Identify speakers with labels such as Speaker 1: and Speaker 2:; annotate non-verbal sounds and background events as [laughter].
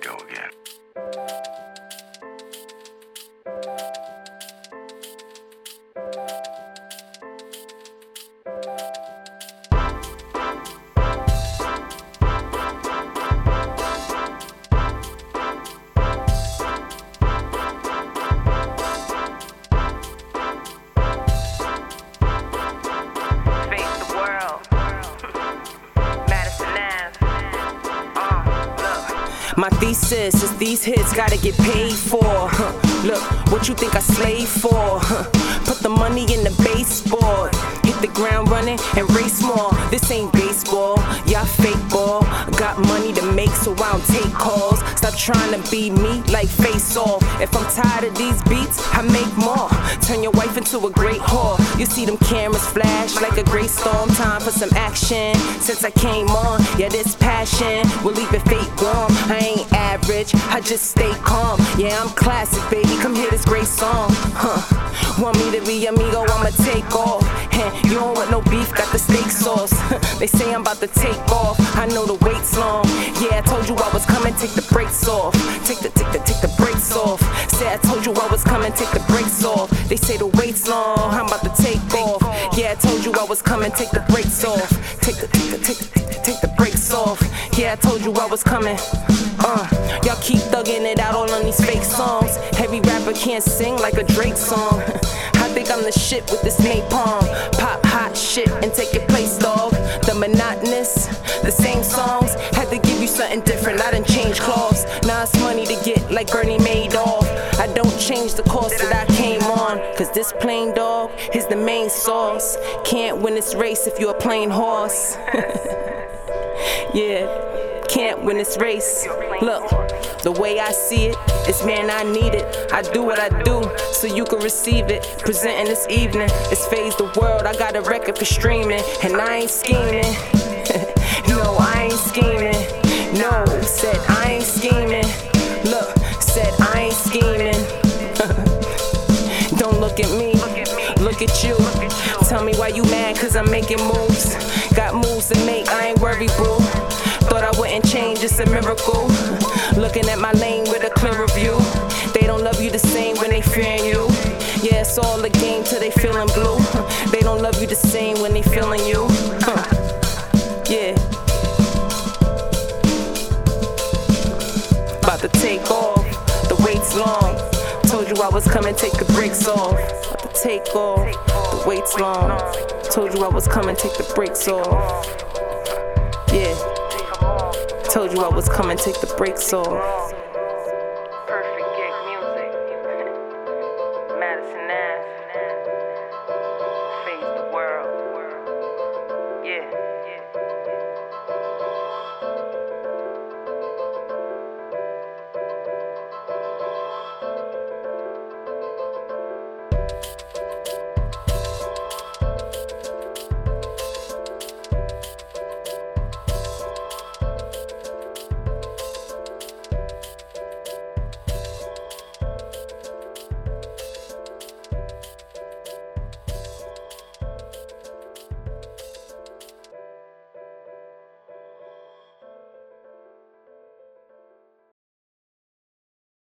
Speaker 1: go again.
Speaker 2: My thesis is these hits gotta get paid for. Huh. Look, what you think I slave for? Huh. Put the money in the baseboard. Hit the ground running and race more. This ain't baseball, y'all fake ball. Got money to make, so I don't take calls. Stop trying to be me like face off. If I'm tired of these beats, I make more. Turn your wife into a great whore. You see them cameras flash like a great storm. Time for some action. Since I came on, yeah, this passion will leave it fate warm. I ain't average, I just stay calm. Yeah, I'm classic, baby. Come hear this great song. Huh. Want me to be amigo? I'ma take off. [laughs] You don't want no beef, got the steak sauce. [laughs] they say I'm about to take off. I know the wait's long. Yeah, I told you I was coming. Take the brakes off. Take the, take the, take the brakes off. Say I told you I was coming. Take the brakes off. They say the wait's long. I'm about to take off. Yeah, I told you I was coming. Take the brakes off. Take the, take the, take the, take the, take the brakes off. Yeah, I told you I was coming. Uh, y'all keep thugging it out all on these fake songs. Heavy rapper can't sing like a Drake song. [laughs] Think I'm the shit with this napalm. Pop hot shit and take your place, dog. The monotonous, the same songs. Had to give you something different. I didn't change clothes. Now it's money to get like Bernie Madoff. I don't change the course that I came on. Cause this plain dog is the main sauce. Can't win this race if you're a plain horse. [laughs] yeah, can't win this race. Look, the way I see it, it's man, I need it. I do what I do so you can receive it. Presenting this evening, it's PhazeTheWorld. I got a record for streaming, and I ain't scheming. [laughs] no, I ain't scheming. No, said I ain't scheming. Look, said I ain't scheming. [laughs] Don't look at me, look at you. Tell me why you mad, cause I'm making moves. Got moves to make, I ain't worried, boo. Thought I wouldn't change, it's a miracle. Looking at my lane with a clearer view. They don't love you the same when they fearing you. Yeah, it's all a game till they feeling blue. They don't love you the same when they feeling you. Yeah. About to take off, the wait's long. Told you I was coming, take the brakes off. About to take off, the wait's long. Told you I was coming, take the brakes off. Yeah. Told you I was coming, take the brakes off. Perfect gig music. [laughs] Madison Ave.